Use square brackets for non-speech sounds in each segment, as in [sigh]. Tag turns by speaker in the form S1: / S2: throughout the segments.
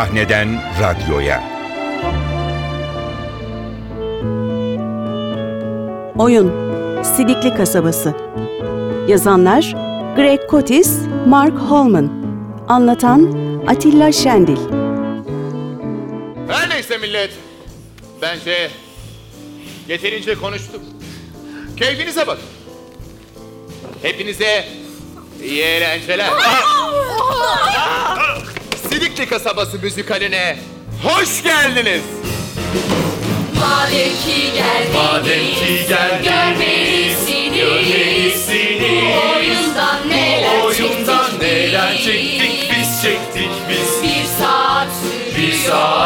S1: Sahneden radyoya.
S2: Oyun Sidikli Kasabası Yazanlar Greg Kotis, Mark Holman Anlatan Atilla Şendil
S3: Her neyse millet. Bence yeterince konuştum. Keyfinize bakın. Hepinize iyi eğlenceler. [laughs] Sidikli Kasabası müzikaline hoş geldiniz.
S4: Madem ki geldiniz,
S3: Madem ki geldiniz,
S4: görmelisiniz,
S3: görmelisiniz.
S4: oyundan neler
S3: Oyundan
S4: çektik
S3: neler
S4: biz.
S3: çektik biz çektik biz.
S4: Bir saat sürüyor,
S3: Bir saat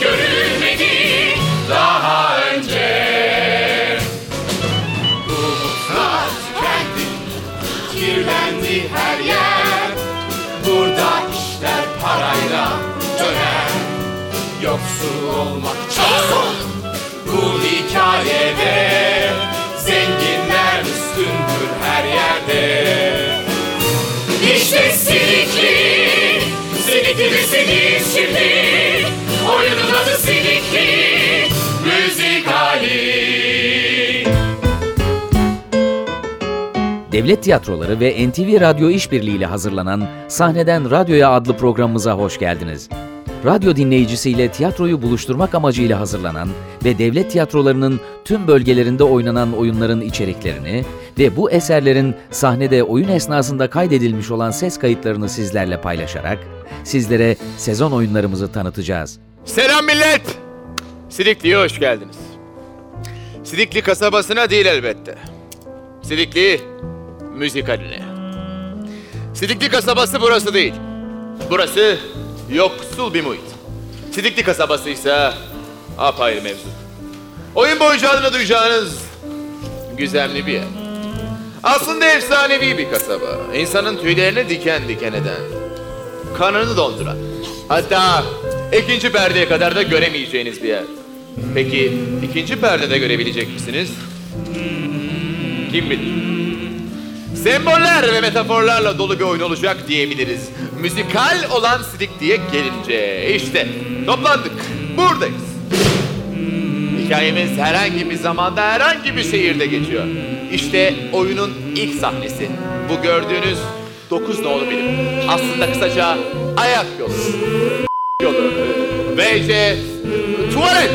S3: hiç görülmedi daha önce. Umutlar tükendi, kirlendi her yer. Burada işler parayla döner. Yoksul olmak çok zor bu hikayede. Zenginler üstündür her yerde. İşte Sidikli,
S5: Devlet Tiyatroları ve NTV Radyo İşbirliği ile hazırlanan Sahneden Radyoya adlı programımıza hoş geldiniz. Radyo dinleyicisiyle tiyatroyu buluşturmak amacıyla hazırlanan ve devlet tiyatrolarının tüm bölgelerinde oynanan oyunların içeriklerini ve bu eserlerin sahnede oyun esnasında kaydedilmiş olan ses kayıtlarını sizlerle paylaşarak sizlere sezon oyunlarımızı tanıtacağız.
S3: Selam millet. Sidikli'ye hoş geldiniz. Sidikli kasabasına değil elbette. Sidikli müzikaline. Sidikli kasabası burası değil. Burası yoksul bir muhit. Sidikli kasabası ise apayrı mevzu. Oyun boyunca adını duyacağınız gizemli bir yer. Aslında efsanevi bir kasaba. İnsanın tüylerini diken diken eden, kanını donduran. Hatta ikinci perdeye kadar da göremeyeceğiniz bir yer. Peki ikinci perdede görebilecek misiniz? Kim bilir? Semboller ve metaforlarla dolu bir oyun olacak diyebiliriz. Müzikal olan Sidik diye gelince işte toplandık. Buradayız. Hikayemiz herhangi bir zamanda herhangi bir şehirde geçiyor. İşte oyunun ilk sahnesi. Bu gördüğünüz 9 nolu birim. Aslında kısaca ayak yolu. [laughs] Yolu. VC tuvalet.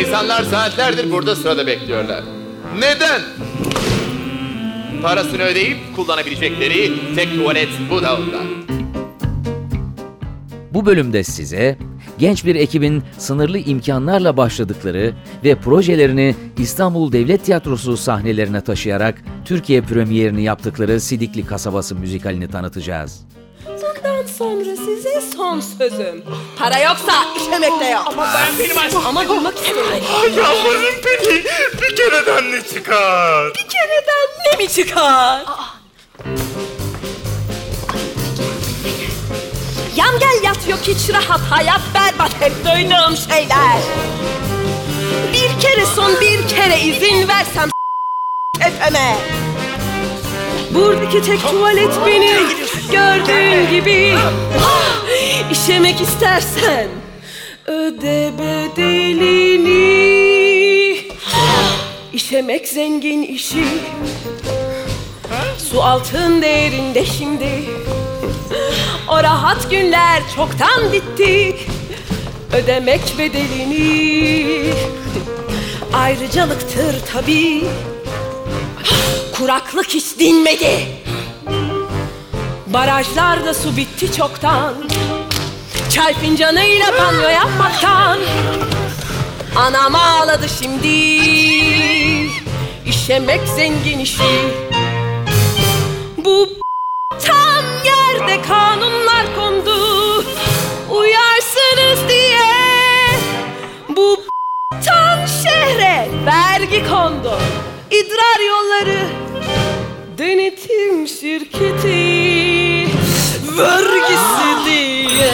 S3: İnsanlar saatlerdir burada sırada bekliyorlar. Neden? Parasını ödeyip kullanabilecekleri tek tuvalet bu da ondan.
S5: Bu bölümde size genç bir ekibin sınırlı imkanlarla başladıkları ve projelerini İstanbul Devlet Tiyatrosu sahnelerine taşıyarak Türkiye premierini yaptıkları Sidikli Kasabası müzikalini tanıtacağız.
S6: Bundan sonra size son sözüm. Para yoksa işemek de yok. Ama ben benim aşkım. Ama duymak istiyorum.
S7: Yalvarırım beni. Bir kereden ne çıkar?
S6: Bir kereden ne mi çıkar? Yan gel yat yok hiç rahat hayat berbat hep duyduğum şeyler. Bir kere son bir kere izin versem tepeme. Buradaki tek tuvalet benim gördüğün gibi. İşemek istersen öde bedelini. İşemek zengin işi. Su altın değerinde şimdi. O rahat günler çoktan bitti. Ödemek bedelini. Ayrıcalıktır tabii. Kuraklık hiç dinmedi. Barajlarda su bitti çoktan. Çay fincanıyla banyo yapmaktan. Anam ağladı şimdi. İşemek zengin işi. Bu tam yerde kanunlar kondu. Uyarsınız diye. Bu tam şehre vergi kondu. İdrar yolları denetim şirketi vergisi diye.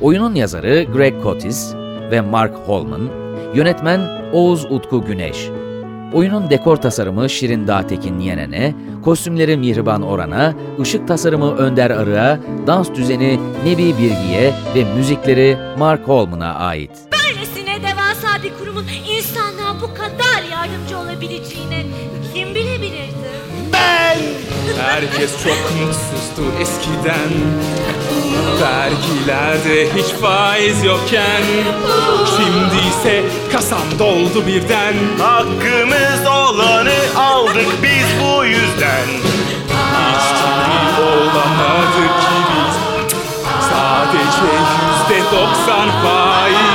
S5: Oyunun yazarı Greg Kotis, ve Mark Holman, yönetmen Oğuz Utku Güneş. Oyunun dekor tasarımı Şirin Dağtekin Yenen'e, kostümleri Mihriban Oran'a, ışık tasarımı Önder Arı'ya, dans düzeni Nebi Birgi'ye ve müzikleri Mark Holman'a ait.
S8: Böylesine devasa bir kurumun insanlığa bu kadar yardımcı olabileceğine kim bilebilirdi?
S7: Herkes çok mutsuzdu eskiden. Vergilerde hiç faiz yokken. Şimdi ise kasam doldu birden. Hakkımız olanı aldık biz bu yüzden. Hiç gibi olamadık ki biz. Sadece yüzde doksan faiz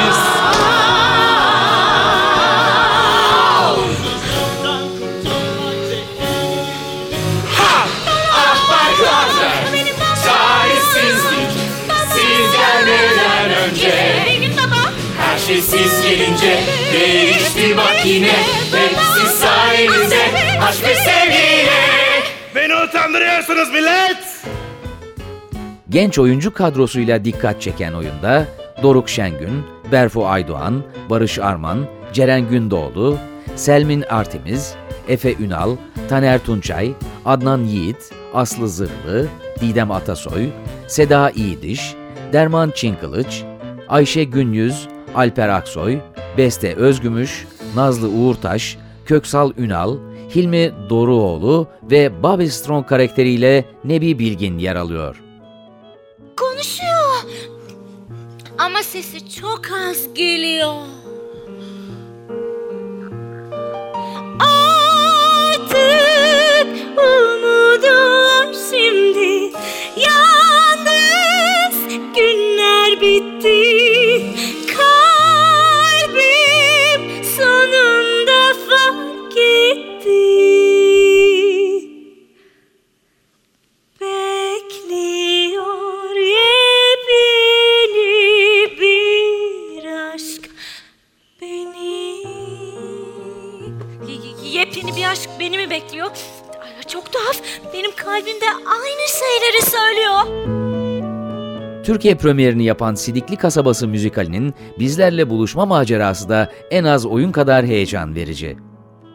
S7: gelince değişti makine. Hepsi sayenizde aşk ve sevgiyle. Beni utandırıyorsunuz millet.
S5: Genç oyuncu kadrosuyla dikkat çeken oyunda Doruk Şengün, Berfu Aydoğan, Barış Arman, Ceren Gündoğdu, Selmin Artemiz, Efe Ünal, Taner Tunçay, Adnan Yiğit, Aslı Zırhlı, Didem Atasoy, Seda İyidiş, Derman Çinkılıç, Ayşe Günyüz, Alper Aksoy, Beste Özgümüş, Nazlı Uğurtaş, Köksal Ünal, Hilmi Doruoğlu ve Bobby Strong karakteriyle Nebi Bilgin yer alıyor.
S8: konuşuyor. Ama sesi çok az geliyor. Artık
S5: Türkiye premierini yapan Sidikli Kasabası müzikalinin bizlerle buluşma macerası da en az oyun kadar heyecan verici.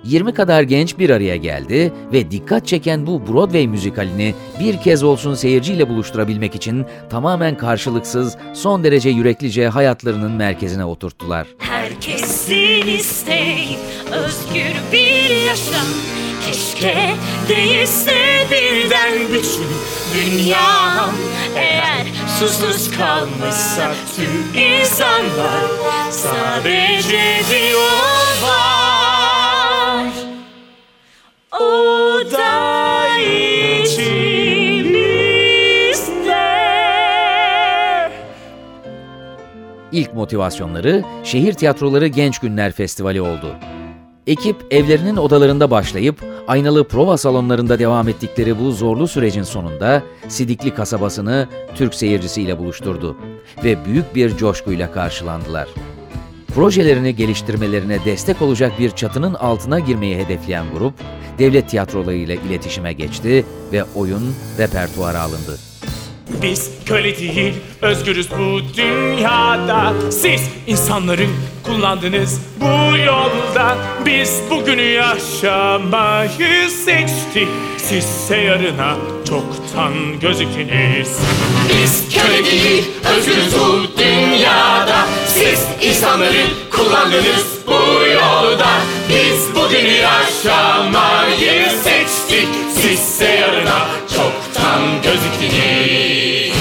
S5: 20 kadar genç bir araya geldi ve dikkat çeken bu Broadway müzikalini bir kez olsun seyirciyle buluşturabilmek için tamamen karşılıksız, son derece yüreklice hayatlarının merkezine oturttular.
S8: Herkesin isteği özgür bir yaşam. Keşke değilse birden bütün dünyam. Eğer susuz kalmışsa tüm insanlar sadece bir yol var. O da.
S5: İlk motivasyonları Şehir Tiyatroları Genç Günler Festivali oldu. Ekip evlerinin odalarında başlayıp aynalı prova salonlarında devam ettikleri bu zorlu sürecin sonunda Sidikli kasabasını Türk seyircisiyle buluşturdu ve büyük bir coşkuyla karşılandılar. Projelerini geliştirmelerine destek olacak bir çatının altına girmeyi hedefleyen grup, devlet tiyatrolarıyla iletişime geçti ve oyun repertuara alındı.
S7: Biz köle değil, özgürüz bu dünyada. Siz insanları kullandınız bu yolda. Biz bugünü yaşamayı seçtik. Sizse yarına çoktan gözüktünüz. Biz köle değil, özgürüz bu dünyada. Siz insanları kullandınız bu yolda. Biz bugünü yaşamayı seçtik. Sizse yarına çoktan gözüktünüz.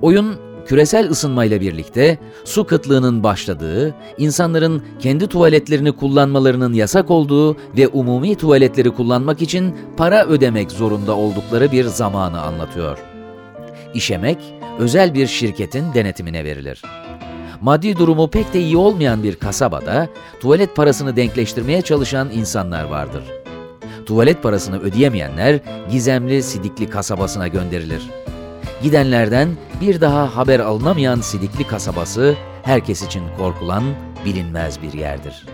S5: Oyun küresel ısınmayla birlikte su kıtlığının başladığı, insanların kendi tuvaletlerini kullanmalarının yasak olduğu ve umumi tuvaletleri kullanmak için para ödemek zorunda oldukları bir zamanı anlatıyor. İşemek, özel bir şirketin denetimine verilir. Maddi durumu pek de iyi olmayan bir kasabada tuvalet parasını denkleştirmeye çalışan insanlar vardır. Tuvalet parasını ödeyemeyenler gizemli Sidikli kasabasına gönderilir. Gidenlerden bir daha haber alınamayan Sidikli kasabası herkes için korkulan bilinmez bir yerdir.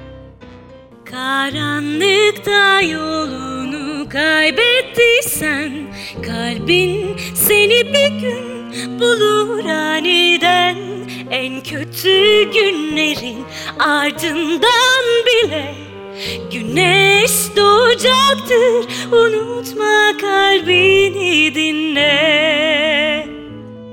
S8: Karanlıkta yolunu kaybettiysen Kalbin seni bir gün bulur aniden. En kötü günlerin ardından bile Güneş doğacaktır. Unutma kalbini dinle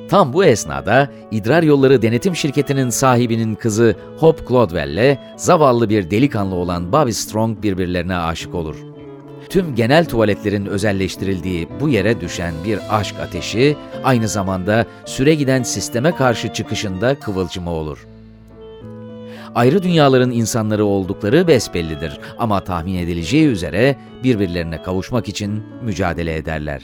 S5: Tam bu esnada İdrar Yolları Denetim Şirketi'nin sahibinin kızı Hope Clodwell'le zavallı bir delikanlı olan Bobby Strong birbirlerine aşık olur. Tüm genel tuvaletlerin özelleştirildiği bu yere düşen bir aşk ateşi aynı zamanda süre giden sisteme karşı çıkışında kıvılcımı olur. Ayrı dünyaların insanları oldukları besbellidir ama tahmin edileceği üzere birbirlerine kavuşmak için mücadele ederler.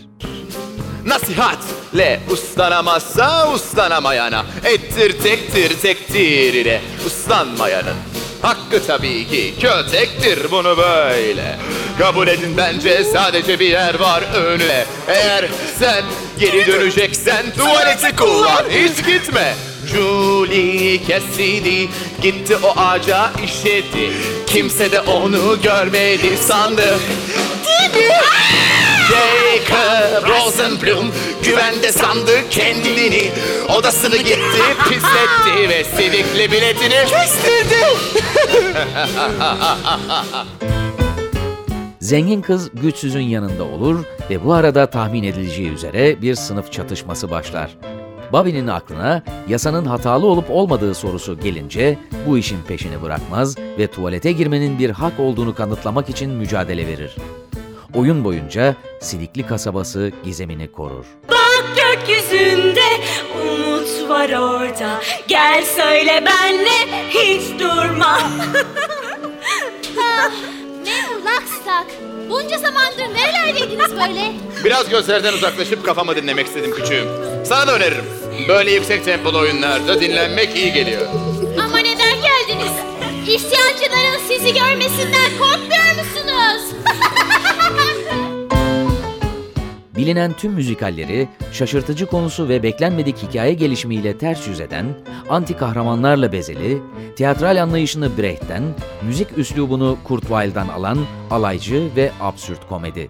S3: Nasihatle uslanamazsa uslanamayana Ettir tektir tektir ile uslanmayanın Hakkı tabii ki kötektir bunu böyle. Kabul edin bence sadece bir yer var önüne. Eğer sen geri döneceksen tuvaleti kullan hiç gitme. Julie Cassidy gitti o ağaca işedi. Kimse de onu görmedi sandı. Değil mi? Jacob Rosenblum güvende sandı kendini Odasını gitti pisletti [laughs] ve sivikli biletini kestirdi [laughs]
S5: Zengin kız güçsüzün yanında olur ve bu arada tahmin edileceği üzere bir sınıf çatışması başlar. Bobby'nin aklına yasanın hatalı olup olmadığı sorusu gelince bu işin peşini bırakmaz ve tuvalete girmenin bir hak olduğunu kanıtlamak için mücadele verir. Oyun boyunca Silikli kasabası gizemini korur.
S8: Bak gökyüzünde umut var orada Gel söyle benle hiç durma [laughs]
S9: Memur Laksak, bunca zamandır nerelerdeydiniz böyle?
S3: Biraz gözlerden uzaklaşıp kafamı dinlemek istedim küçüğüm Sana da öneririm Böyle yüksek tempolu oyunlarda dinlenmek iyi geliyor
S9: Ama neden geldiniz? İsyancıların sizi görmesinden korkmuyor musunuz? [laughs]
S5: Bilinen tüm müzikalleri şaşırtıcı konusu ve beklenmedik hikaye gelişimiyle ters yüz eden, anti kahramanlarla bezeli, tiyatral anlayışını Brecht'ten, müzik üslubunu Kurt Weill'dan alan alaycı ve absürt komedi.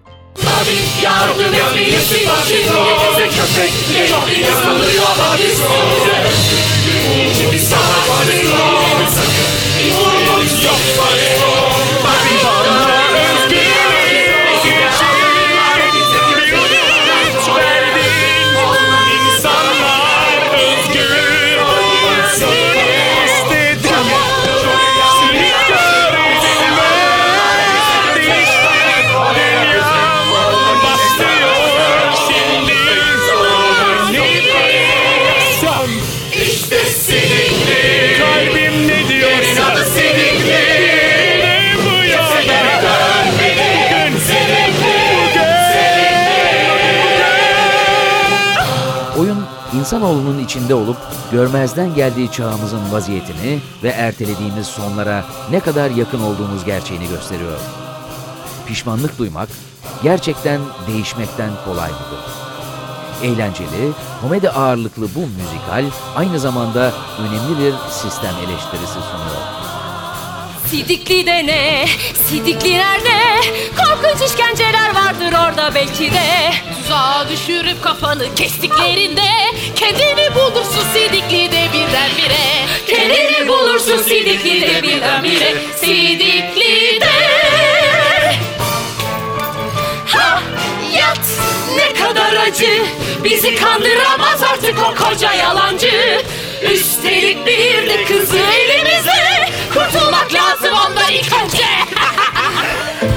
S5: İnsanoğlunun içinde olup görmezden geldiği çağımızın vaziyetini ve ertelediğimiz sonlara ne kadar yakın olduğumuz gerçeğini gösteriyor. Pişmanlık duymak gerçekten değişmekten kolay mıdır? Eğlenceli, komedi ağırlıklı bu müzikal aynı zamanda önemli bir sistem eleştirisi sunuyor.
S6: Sidikli'de ne? Sidikli nerede? Korkunç işkenceler vardır orada belki de. Tuzağa düşürüp kafanı kestiklerinde kendini bulursun Sidikli'de birdenbire. Kendini bulursun Sidikli'de birdenbire. Sidikli'de. Ha yat ne kadar acı Bizi kandıramaz artık o koca yalancı Üstelik bir de kızı elimizde Kurtulmak lazım ondan ilk önce [laughs]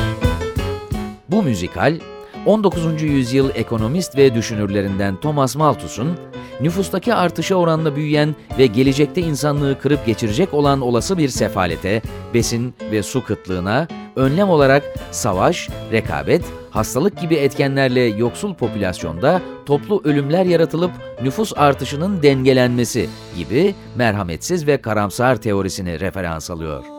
S5: Bu müzikal, 19. yüzyıl ekonomist ve düşünürlerinden Thomas Malthus'un nüfustaki artışa oranla büyüyen ve gelecekte insanlığı kırıp geçirecek olan olası bir sefalete, besin ve su kıtlığına önlem olarak savaş, rekabet, hastalık gibi etkenlerle yoksul popülasyonda toplu ölümler yaratılıp nüfus artışının dengelenmesi gibi merhametsiz ve karamsar teorisini referans alıyor.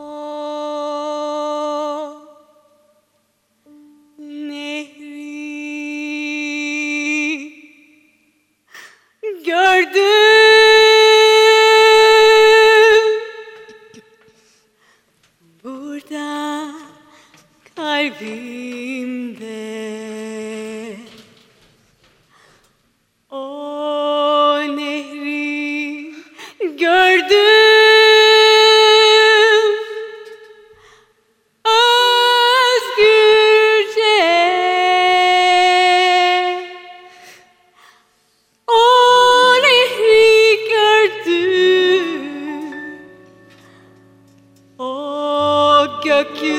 S8: O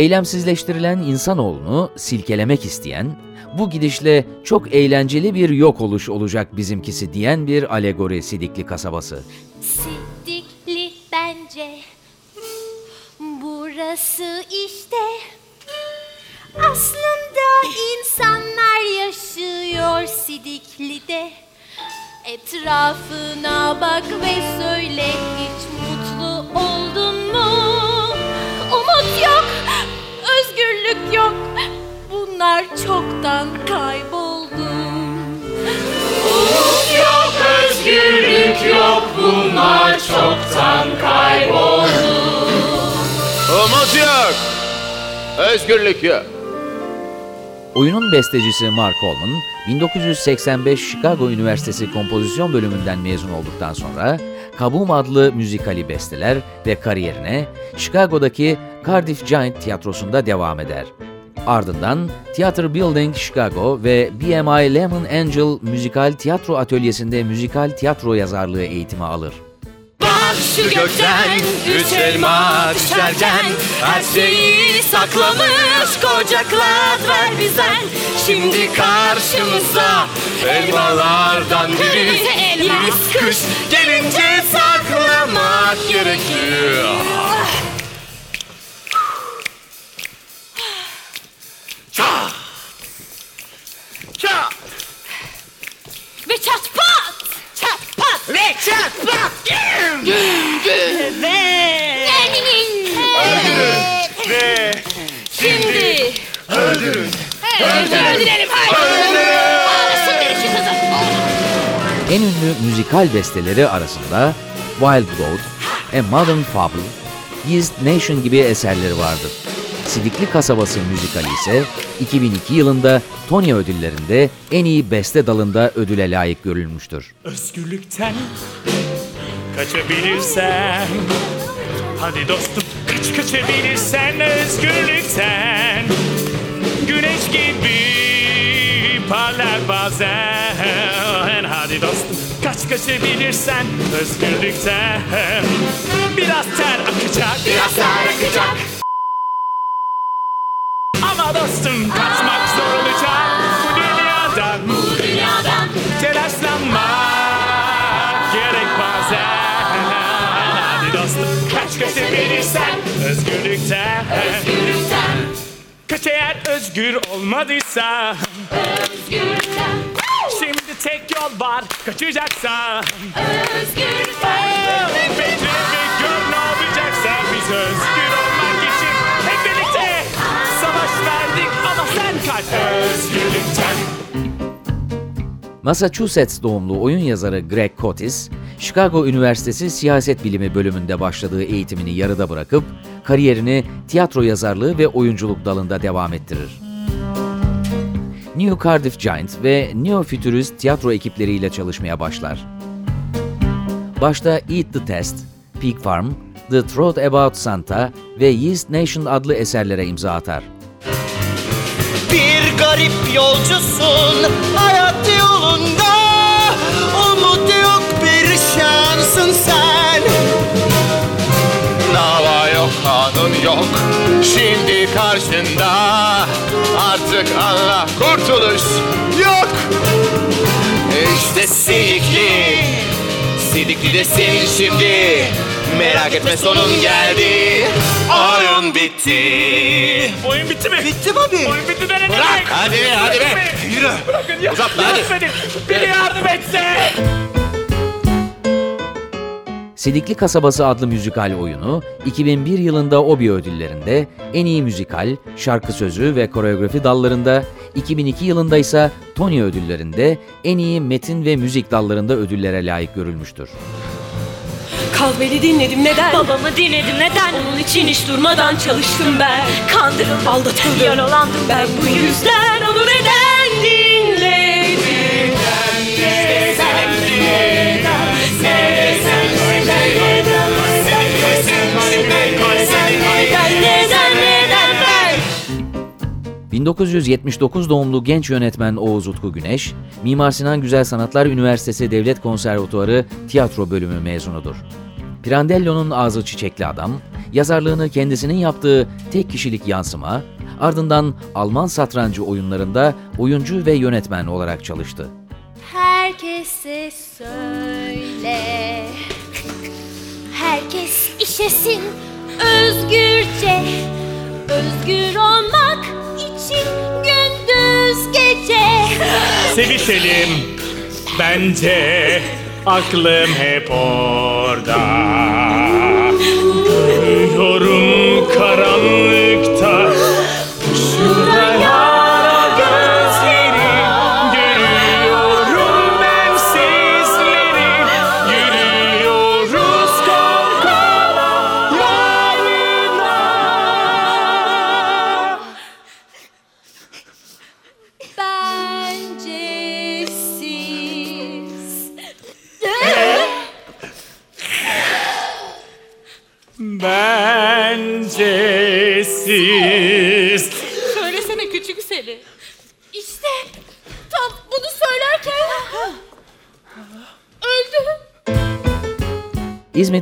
S5: Eylemsizleştirilen insanoğlunu silkelemek isteyen, bu gidişle çok eğlenceli bir yok oluş olacak bizimkisi diyen bir alegori Sidikli kasabası.
S9: Sidikli bence Burası işte Aslında insanlar yaşıyor Sidikli'de Etrafına bak ve söyle hiç mutlu oldun mu? Çoktan kayboldu
S7: Umut yok, özgürlük yok, bunlar çoktan kayboldu.
S3: Umut yok. Özgürlük yok.
S5: Oyunun bestecisi Mark Holman, 1985 Chicago Üniversitesi Kompozisyon Bölümünden mezun olduktan sonra Kaboom adlı müzikali besteler ve kariyerine Chicago'daki Cardiff Giant Tiyatrosu'nda devam eder. Ardından Theater Building Chicago ve BMI Lemon Angel Müzikal Tiyatro Atölyesi'nde müzikal tiyatro yazarlığı eğitimi alır.
S6: Bak şu gökten üç elma düşerken Her şeyi saklamış koca ver bizden Şimdi karşımızda elmalardan biri Biz kış gelince saklamak gerekiyor
S7: Ça!
S6: Ve çat pat! Çat pat! Ve çat pat!
S7: Ve
S6: Şimdi
S7: öldürün.
S6: Öldürelim haydi! Ağlasın bir şu kızı
S5: En ünlü müzikal besteleri arasında Wild Goat, A Modern Fable, Yeast Nation gibi eserleri vardır. Sidikli Kasabası müzikali ise 2002 yılında Tony ödüllerinde en iyi beste dalında ödüle layık görülmüştür.
S7: Özgürlükten kaçabilirsen Hadi dostum kaç kaçabilirsen özgürlükten. Güneş gibi parlar bazen Hadi dostum kaç kaçabilirsen özgürlükten. Biraz ter akacak Biraz ter akacak Dostum kaçmak zor olacak. Bu dünyadan Bu dünyadan Telaşlanmak gerek bazen. Hadi dostum kaç kaçabilirsen özgürlükten. Özgürlükten. Kaç eğer özgür olmadıysa. Özgürlükten. Şimdi tek yol var kaçacaksan. Özgürlükten. Bekle ve gör ne olacaksa biz özgür verdik ama sen kaç özgürlükten
S5: Massachusetts doğumlu oyun yazarı Greg Cotis, Chicago Üniversitesi Siyaset Bilimi bölümünde başladığı eğitimini yarıda bırakıp kariyerini tiyatro yazarlığı ve oyunculuk dalında devam ettirir. New Cardiff Giant ve Neo-Futurist tiyatro ekipleriyle çalışmaya başlar. Başta Eat the Test, Pig Farm, The Truth About Santa ve Yeast Nation adlı eserlere imza atar.
S10: Bir garip yolcusun hayat yolunda Umut yok bir şansın sen
S3: Dava yok, kanun yok. Şimdi karşında artık Allah kurtuluş yok. İşte Sidikli, Sidikli'desin şimdi. Merak etme sonun geldi. Oyun bitti.
S7: Bitti mi?
S10: Bitti mi abi?
S7: Oyun bitti de ne
S3: Bırak,
S7: demek?
S3: hadi be, hadi be.
S7: Yürü. Bırakın ya.
S3: Uzatma, hadi.
S7: Beni, beni yardım etse.
S5: Sidikli Kasabası adlı müzikal oyunu 2001 yılında OBİ ödüllerinde en iyi müzikal, şarkı sözü ve koreografi dallarında, 2002 yılında ise Tony ödüllerinde en iyi metin ve müzik dallarında ödüllere layık görülmüştür.
S6: Kahveli dinledim neden?
S8: Babamı dinledim neden?
S6: Onun için hiç durmadan çalıştım ben. Kandırıldım, aldatıldım.
S8: Yaralandım
S6: Ben bu yüzden onu neden dinledim? Neden, neden, neden ben?
S5: 1979 doğumlu genç yönetmen Oğuz Utku Güneş, Mimar Sinan Güzel Sanatlar Üniversitesi Devlet Konservatuarı tiyatro bölümü mezunudur. Pirandello'nun Ağzı Çiçekli Adam, yazarlığını kendisinin yaptığı tek kişilik yansıma, ardından Alman satrancı oyunlarında oyuncu ve yönetmen olarak çalıştı.
S9: Herkese söyle. Herkes işesin özgürce. Özgür olmak için gündüz gece.
S7: Sevişelim bence aklım hep orada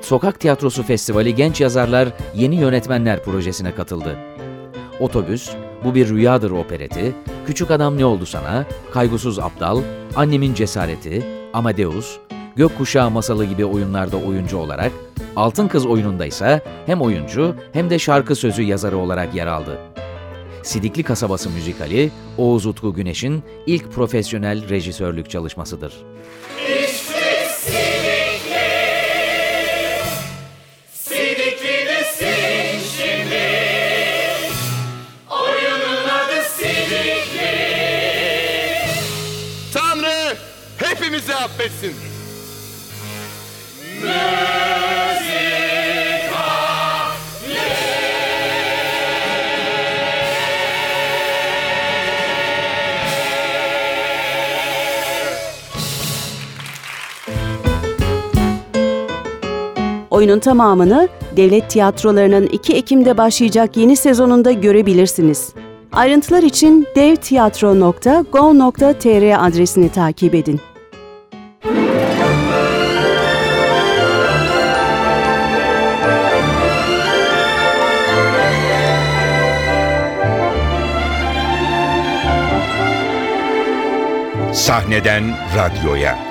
S5: Sokak Tiyatrosu Festivali Genç Yazarlar Yeni Yönetmenler projesine katıldı. Otobüs, Bu Bir Rüyadır opereti, Küçük Adam Ne Oldu Sana, Kaygısız Aptal, Annemin Cesareti, Amadeus, Gökkuşağı Masalı gibi oyunlarda oyuncu olarak, Altın Kız oyununda ise hem oyuncu hem de şarkı sözü yazarı olarak yer aldı. Sidikli Kasabası müzikali, Oğuz Utku Güneş'in ilk profesyonel rejisörlük çalışmasıdır.
S7: Sidikli'desin
S3: affetsin.
S2: Oyunun tamamını devlet tiyatrolarının 2 Ekim'de başlayacak yeni sezonunda görebilirsiniz. Ayrıntılar için devtiyatro.go.tr adresini takip edin.
S1: Sahneden radyoya.